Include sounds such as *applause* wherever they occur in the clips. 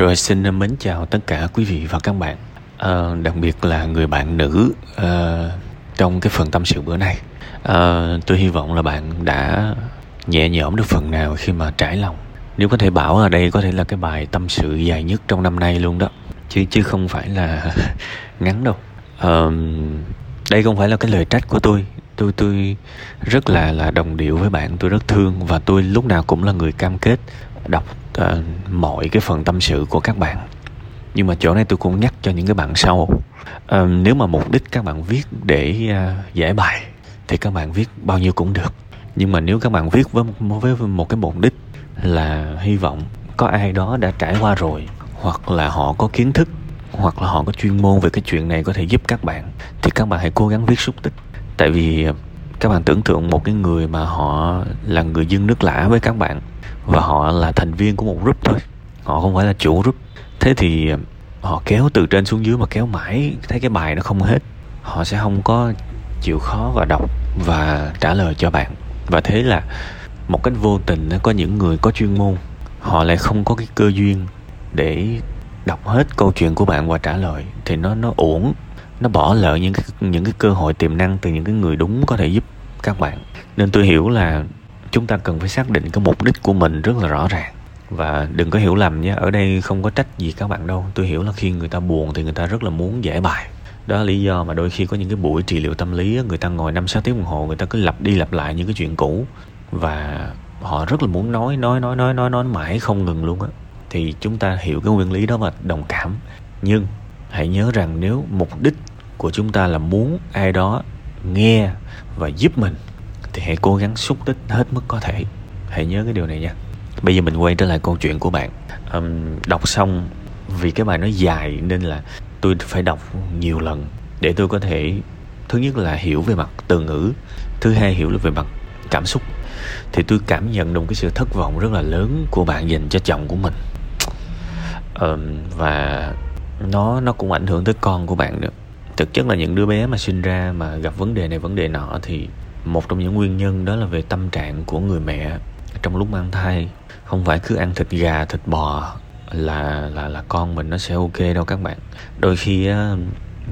Rồi xin mến chào tất cả quý vị và các bạn. À, Đặc biệt là người bạn nữ à, trong cái phần tâm sự bữa nay. À, Tôi hy vọng là bạn đã nhẹ nhõm được phần nào khi mà trải lòng. Nếu có thể bảo ở đây có thể là cái bài tâm sự dài nhất trong năm nay luôn đó. Chứ chứ không phải là *laughs* ngắn đâu. À, Đây không phải là cái lời trách của tôi. Tôi tôi rất là là đồng điệu với bạn tôi rất thương và tôi lúc nào cũng là người cam kết đọc uh, mọi cái phần tâm sự của các bạn. Nhưng mà chỗ này tôi cũng nhắc cho những cái bạn sau. Uh, nếu mà mục đích các bạn viết để uh, giải bài thì các bạn viết bao nhiêu cũng được. Nhưng mà nếu các bạn viết với với một cái mục đích là hy vọng có ai đó đã trải qua rồi hoặc là họ có kiến thức hoặc là họ có chuyên môn về cái chuyện này có thể giúp các bạn thì các bạn hãy cố gắng viết xúc tích. Tại vì các bạn tưởng tượng một cái người mà họ là người dân nước lã với các bạn và họ là thành viên của một group thôi. Họ không phải là chủ group. Thế thì um, họ kéo từ trên xuống dưới mà kéo mãi, thấy cái bài nó không hết. Họ sẽ không có chịu khó và đọc và trả lời cho bạn. Và thế là một cách vô tình có những người có chuyên môn, họ lại không có cái cơ duyên để đọc hết câu chuyện của bạn và trả lời. Thì nó nó uổng, nó bỏ lỡ những cái những cái cơ hội tiềm năng từ những cái người đúng có thể giúp các bạn. Nên tôi hiểu là chúng ta cần phải xác định cái mục đích của mình rất là rõ ràng. Và đừng có hiểu lầm nhé ở đây không có trách gì các bạn đâu. Tôi hiểu là khi người ta buồn thì người ta rất là muốn giải bài. Đó là lý do mà đôi khi có những cái buổi trị liệu tâm lý người ta ngồi năm sáu tiếng đồng hồ, người ta cứ lặp đi lặp lại những cái chuyện cũ. Và họ rất là muốn nói nói nói nói nói nói mãi không ngừng luôn á. Thì chúng ta hiểu cái nguyên lý đó và đồng cảm. Nhưng hãy nhớ rằng nếu mục đích của chúng ta là muốn ai đó nghe và giúp mình thì hãy cố gắng xúc tích hết mức có thể. Hãy nhớ cái điều này nha. Bây giờ mình quay trở lại câu chuyện của bạn. Um, đọc xong vì cái bài nó dài nên là tôi phải đọc nhiều lần để tôi có thể thứ nhất là hiểu về mặt từ ngữ thứ hai hiểu được về mặt cảm xúc. Thì tôi cảm nhận được cái sự thất vọng rất là lớn của bạn dành cho chồng của mình. Um, và nó nó cũng ảnh hưởng tới con của bạn nữa. Thực chất là những đứa bé mà sinh ra mà gặp vấn đề này vấn đề nọ thì một trong những nguyên nhân đó là về tâm trạng của người mẹ. Trong lúc mang thai, không phải cứ ăn thịt gà, thịt bò là là là con mình nó sẽ ok đâu các bạn. Đôi khi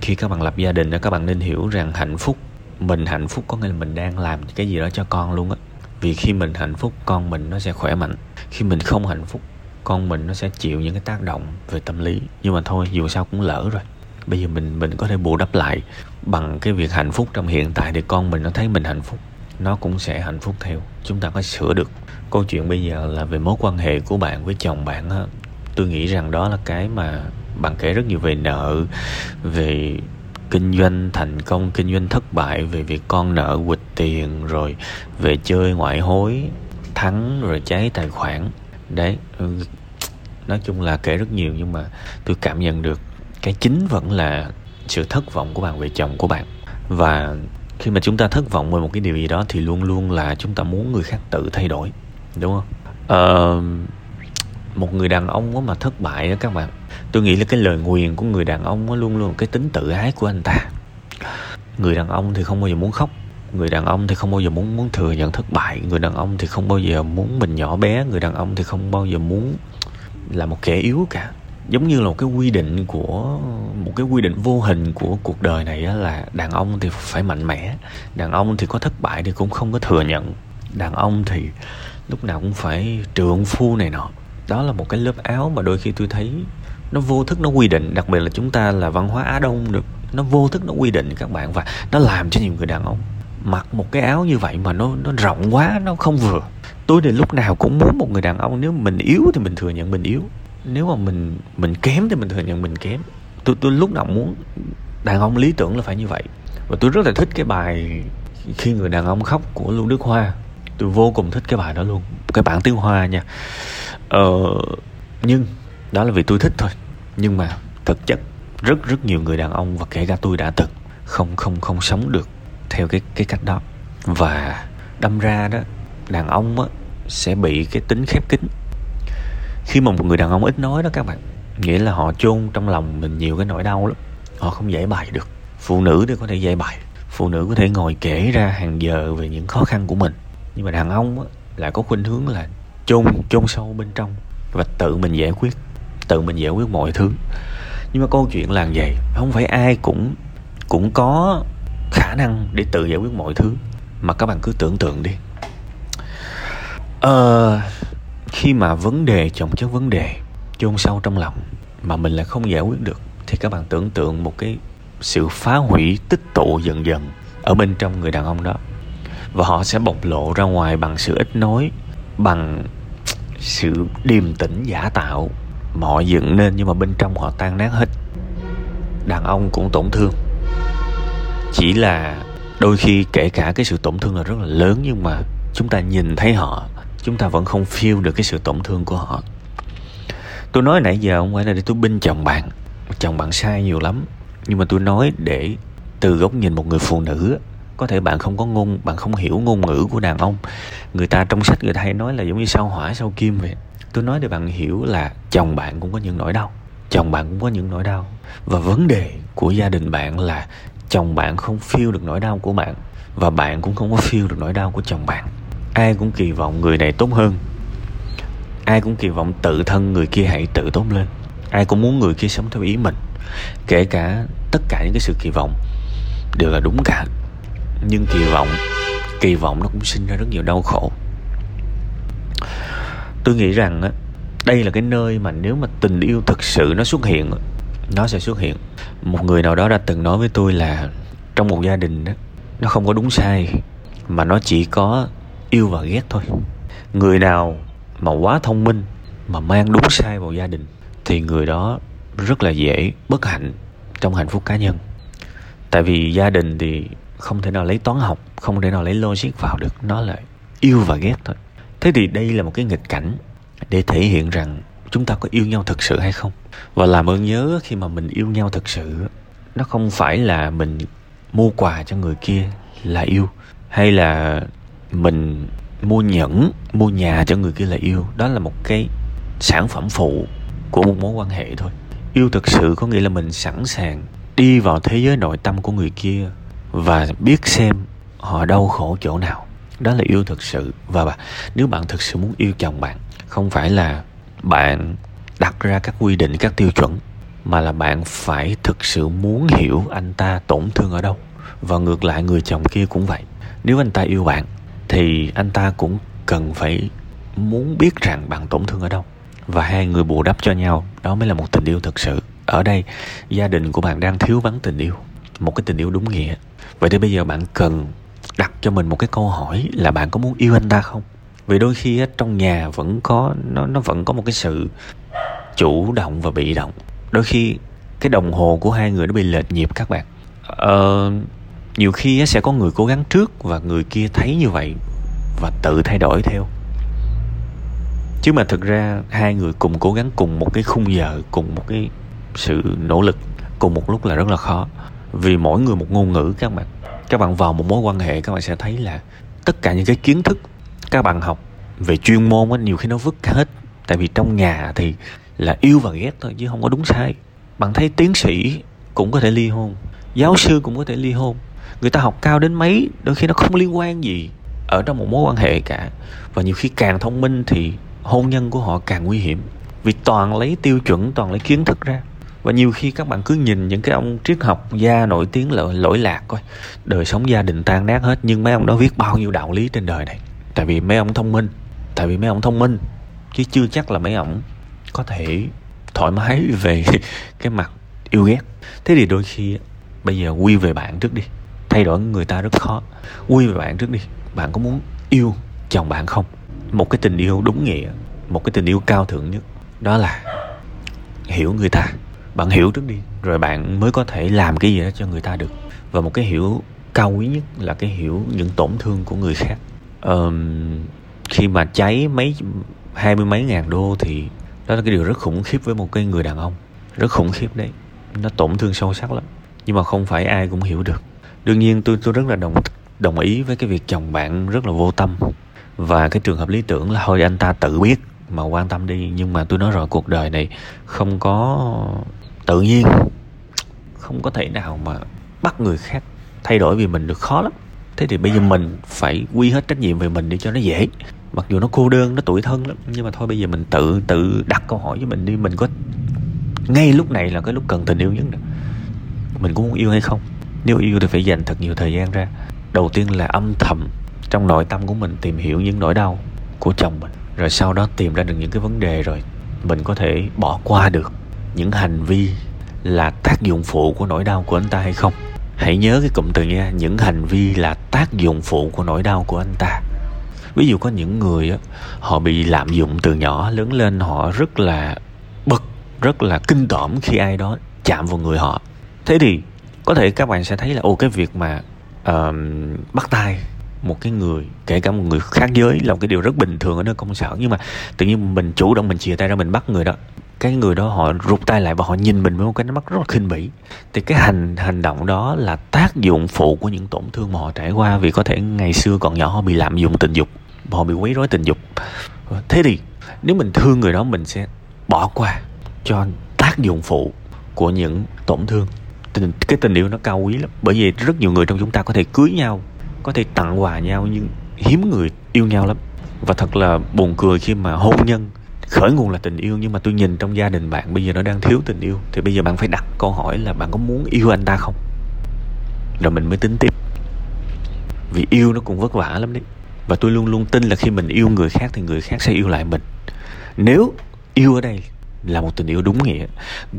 khi các bạn lập gia đình các bạn nên hiểu rằng hạnh phúc, mình hạnh phúc có nghĩa là mình đang làm cái gì đó cho con luôn á. Vì khi mình hạnh phúc, con mình nó sẽ khỏe mạnh. Khi mình không hạnh phúc, con mình nó sẽ chịu những cái tác động về tâm lý. Nhưng mà thôi, dù sao cũng lỡ rồi bây giờ mình mình có thể bù đắp lại bằng cái việc hạnh phúc trong hiện tại để con mình nó thấy mình hạnh phúc. Nó cũng sẽ hạnh phúc theo. Chúng ta có sửa được. Câu chuyện bây giờ là về mối quan hệ của bạn với chồng bạn á. Tôi nghĩ rằng đó là cái mà bạn kể rất nhiều về nợ, về kinh doanh thành công, kinh doanh thất bại, về việc con nợ quỵt tiền, rồi về chơi ngoại hối, thắng, rồi cháy tài khoản. Đấy ừ, nói chung là kể rất nhiều nhưng mà tôi cảm nhận được cái chính vẫn là sự thất vọng của bạn về chồng của bạn. Và khi mà chúng ta thất vọng về một cái điều gì đó thì luôn luôn là chúng ta muốn người khác tự thay đổi đúng không? Ờ, một người đàn ông mà thất bại đó các bạn tôi nghĩ là cái lời nguyền của người đàn ông luôn luôn cái tính tự ái của anh ta. Người đàn ông thì không bao giờ muốn khóc người đàn ông thì không bao giờ muốn muốn thừa nhận thất bại người đàn ông thì không bao giờ muốn mình nhỏ bé người đàn ông thì không bao giờ muốn là một kẻ yếu cả giống như là một cái quy định của, một cái quy định vô hình của cuộc đời này là đàn ông thì phải mạnh mẽ, đàn ông thì có thất bại thì cũng không có thừa nhận, đàn ông thì lúc nào cũng phải trượng phu này nọ. Đó là một cái lớp áo mà đôi khi tôi thấy nó vô thức, nó quy định, đặc biệt là chúng ta là văn hóa á đông được, nó vô thức, nó quy định các bạn và nó làm cho nhiều người đàn ông mặc một cái áo như vậy mà nó nó rộng quá, nó không vừa. Tôi thì lúc nào cũng muốn một người đàn ông, nếu mình yếu thì mình thừa nhận mình yếu nếu mà mình mình kém thì mình thừa nhận mình kém. Tôi tôi lúc nào muốn đàn ông lý tưởng là phải như vậy. Và tôi rất là thích cái bài khi người đàn ông khóc của lưu đức hoa. Tôi vô cùng thích cái bài đó luôn. Cái bản tiếng hoa nha. Ờ, nhưng đó là vì tôi thích thôi. Nhưng mà thực chất rất rất nhiều người đàn ông và kể cả tôi đã từng không không không sống được theo cái cái cách đó. Và đâm ra đó đàn ông á, sẽ bị cái tính khép kín khi mà một người đàn ông ít nói đó các bạn nghĩa là họ chôn trong lòng mình nhiều cái nỗi đau lắm. Họ không giải bày được. Phụ nữ thì có thể giải bày phụ nữ có thể ngồi kể ra hàng giờ về những khó khăn của mình. Nhưng mà đàn ông á, lại có khuynh hướng là chôn chôn sâu bên trong và tự mình giải quyết tự mình giải quyết mọi thứ. Nhưng mà câu chuyện là vậy không phải ai cũng cũng có khả năng để tự giải quyết mọi thứ. Mà các bạn cứ tưởng tượng đi. Ờ, khi mà vấn đề chồng chất vấn đề chôn sâu trong lòng mà mình lại không giải quyết được, thì các bạn tưởng tượng một cái sự phá hủy tích tụ dần dần ở bên trong người đàn ông đó. Và họ sẽ bộc lộ ra ngoài bằng sự ít nói, bằng sự điềm tĩnh giả tạo. Mà họ dựng nên nhưng mà bên trong họ tan nát hết. Đàn ông cũng tổn thương. Chỉ là đôi khi kể cả cái sự tổn thương là rất là lớn nhưng mà chúng ta nhìn thấy họ chúng ta vẫn không feel được cái sự tổn thương của họ. Tôi nói nãy giờ không phải là để tôi binh chồng bạn. Chồng bạn sai nhiều lắm. Nhưng mà tôi nói để từ góc nhìn một người phụ nữ, có thể bạn không có ngôn, bạn không hiểu ngôn ngữ của đàn ông. Người ta trong sách người ta hay nói là giống như sao hỏa, sao kim vậy. Tôi nói để bạn hiểu là chồng bạn cũng có những nỗi đau. Chồng bạn cũng có những nỗi đau. Và vấn đề của gia đình bạn là chồng bạn không feel được nỗi đau của bạn và bạn cũng không có feel được nỗi đau của chồng bạn ai cũng kỳ vọng người này tốt hơn. Ai cũng kỳ vọng tự thân người kia hãy tự tốt lên. Ai cũng muốn người kia sống theo ý mình. Kể cả tất cả những cái sự kỳ vọng đều là đúng cả. Nhưng kỳ vọng kỳ vọng nó cũng sinh ra rất nhiều đau khổ. Tôi nghĩ rằng á, đây là cái nơi mà nếu mà tình yêu thực sự nó xuất hiện, nó sẽ xuất hiện. Một người nào đó đã từng nói với tôi là trong một gia đình đó nó không có đúng sai, mà nó chỉ có yêu và ghét thôi. Người nào mà quá thông minh, mà mang đúng sai vào gia đình, thì người đó rất là dễ bất hạnh trong hạnh phúc cá nhân. Tại vì gia đình thì không thể nào lấy toán học, không thể nào lấy logic vào được. Nó là yêu và ghét thôi. Thế thì đây là một cái nghịch cảnh để thể hiện rằng chúng ta có yêu nhau thực sự hay không? Và làm ơn nhớ khi mà mình yêu nhau thực sự, nó không phải là mình mua quà cho người kia là yêu, hay là mình mua nhẫn, mua nhà cho người kia là yêu. Đó là một cái sản phẩm phụ của một mối quan hệ thôi. Yêu thực sự có nghĩa là mình sẵn sàng đi vào thế giới nội tâm của người kia và biết xem họ đau khổ chỗ nào. Đó là yêu thực sự. Và nếu bạn thực sự muốn yêu chồng bạn, không phải là bạn đặt ra các quy định, các tiêu chuẩn, mà là bạn phải thực sự muốn hiểu anh ta tổn thương ở đâu. Và ngược lại, người chồng kia cũng vậy. Nếu anh ta yêu bạn thì anh ta cũng cần phải muốn biết rằng bạn tổn thương ở đâu. Và hai người bù đắp cho nhau đó mới là một tình yêu thực sự. Ở đây gia đình của bạn đang thiếu vắng tình yêu. Một cái tình yêu đúng nghĩa. Vậy thì bây giờ bạn cần đặt cho mình một cái câu hỏi là bạn có muốn yêu anh ta không? Vì đôi khi á, trong nhà vẫn có nó nó vẫn có một cái sự chủ động và bị động. Đôi khi cái đồng hồ của hai người nó bị lệch nhịp các bạn. Ờ, nhiều khi sẽ có người cố gắng trước và người kia thấy như vậy và tự thay đổi theo. Chứ mà thực ra hai người cùng cố gắng cùng một cái khung giờ, cùng một cái sự nỗ lực, cùng một lúc là rất là khó. Vì mỗi người một ngôn ngữ, các bạn các bạn vào một mối quan hệ, các bạn sẽ thấy là tất cả những cái kiến thức các bạn học về chuyên môn á, nhiều khi nó vứt hết. Tại vì trong nhà thì là yêu và ghét thôi, chứ không có đúng sai. Bạn thấy tiến sĩ cũng có thể ly hôn, giáo sư cũng có thể ly hôn người ta học cao đến mấy đôi khi nó không liên quan gì ở trong một mối quan hệ cả. Và nhiều khi càng thông minh thì hôn nhân của họ càng nguy hiểm. Vì toàn lấy tiêu chuẩn toàn lấy kiến thức ra. Và nhiều khi các bạn cứ nhìn những cái ông triết học gia nổi tiếng lỗi, lỗi lạc coi. Đời sống gia đình tan nát hết nhưng mấy ông đó viết bao nhiêu đạo lý trên đời này. Tại vì mấy ông thông minh tại vì mấy ông thông minh. Chứ chưa chắc là mấy ông có thể thoải mái về *laughs* cái mặt yêu ghét. Thế thì đôi khi bây giờ quy về bạn trước đi thay đổi người ta rất khó. Quy về bạn trước đi bạn có muốn yêu chồng bạn không? Một cái tình yêu đúng nghĩa một cái tình yêu cao thượng nhất. Đó là hiểu người ta. Bạn hiểu trước đi rồi bạn mới có thể làm cái gì đó cho người ta được. Và một cái hiểu cao quý nhất là cái hiểu những tổn thương của người khác. Um, khi mà cháy mấy hai mươi mấy ngàn đô thì đó là cái điều rất khủng khiếp với một cái người đàn ông. Rất khủng khiếp đấy. Nó tổn thương sâu sắc lắm. Nhưng mà không phải ai cũng hiểu được đương nhiên tôi tôi rất là đồng đồng ý với cái việc chồng bạn rất là vô tâm. Và cái trường hợp lý tưởng là thôi anh ta tự biết mà quan tâm đi. Nhưng mà tôi nói rồi, cuộc đời này không có tự nhiên, không có thể nào mà bắt người khác thay đổi vì mình được khó lắm. Thế thì bây giờ mình phải quy hết trách nhiệm về mình để cho nó dễ. Mặc dù nó cô đơn, nó tuổi thân lắm, nhưng mà thôi bây giờ mình tự tự đặt câu hỏi với mình đi. Mình có, ngay lúc này là cái lúc cần tình yêu nhất nè. Mình có muốn yêu hay không? Nếu yêu thì phải dành thật nhiều thời gian ra. Đầu tiên là âm thầm trong nội tâm của mình tìm hiểu những nỗi đau của chồng mình. Rồi sau đó tìm ra được những cái vấn đề rồi mình có thể bỏ qua được. Những hành vi là tác dụng phụ của nỗi đau của anh ta hay không? Hãy nhớ cái cụm từ nha, những hành vi là tác dụng phụ của nỗi đau của anh ta. Ví dụ có những người á, họ bị lạm dụng từ nhỏ, lớn lên họ rất là bực, rất là kinh tởm khi ai đó chạm vào người họ. Thế thì có thể các bạn sẽ thấy là ô cái việc mà uh, bắt tay một cái người kể cả một người khác giới là một cái điều rất bình thường ở nơi công sở. Nhưng mà tự nhiên mình chủ động mình chìa tay ra mình bắt người đó. Cái người đó họ rụt tay lại và họ nhìn mình với một cái mắt rất là khinh bỉ. Thì cái hành hành động đó là tác dụng phụ của những tổn thương mà họ trải qua. Vì có thể ngày xưa còn nhỏ họ bị lạm dụng tình dục họ bị quấy rối tình dục. Thế thì nếu mình thương người đó mình sẽ bỏ qua cho tác dụng phụ của những tổn thương tình, cái tình yêu nó cao quý lắm. Bởi vì rất nhiều người trong chúng ta có thể cưới nhau có thể tặng quà nhau nhưng hiếm người yêu nhau lắm. Và thật là buồn cười khi mà hôn nhân khởi nguồn là tình yêu nhưng mà tôi nhìn trong gia đình bạn bây giờ nó đang thiếu tình yêu. Thì bây giờ bạn phải đặt câu hỏi là bạn có muốn yêu anh ta không? Rồi mình mới tính tiếp. Vì yêu nó cũng vất vả lắm đấy. Và tôi luôn luôn tin là khi mình yêu người khác thì người khác sẽ yêu lại mình. Nếu yêu ở đây là một tình yêu đúng nghĩa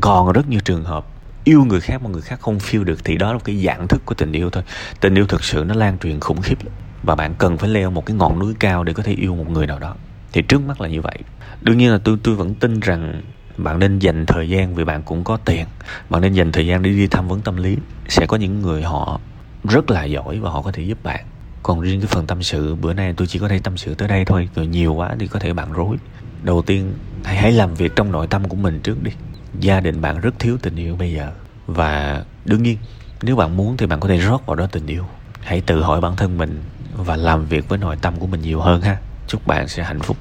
còn rất nhiều trường hợp yêu người khác mà người khác không feel được, thì đó là cái dạng thức của tình yêu thôi. Tình yêu thực sự nó lan truyền khủng khiếp và bạn cần phải leo một cái ngọn núi cao để có thể yêu một người nào đó. Thì trước mắt là như vậy. Đương nhiên là tôi tôi vẫn tin rằng bạn nên dành thời gian vì bạn cũng có tiền. Bạn nên dành thời gian để đi tham vấn tâm lý. Sẽ có những người họ rất là giỏi và họ có thể giúp bạn. Còn riêng cái phần tâm sự, bữa nay tôi chỉ có thể tâm sự tới đây thôi. Rồi nhiều quá thì có thể bạn rối. Đầu tiên, hãy hãy làm việc trong nội tâm của mình trước đi gia đình bạn rất thiếu tình yêu bây giờ. Và đương nhiên, nếu bạn muốn thì bạn có thể rót vào đó tình yêu. Hãy tự hỏi bản thân mình và làm việc với nội tâm của mình nhiều hơn ha. Chúc bạn sẽ hạnh phúc.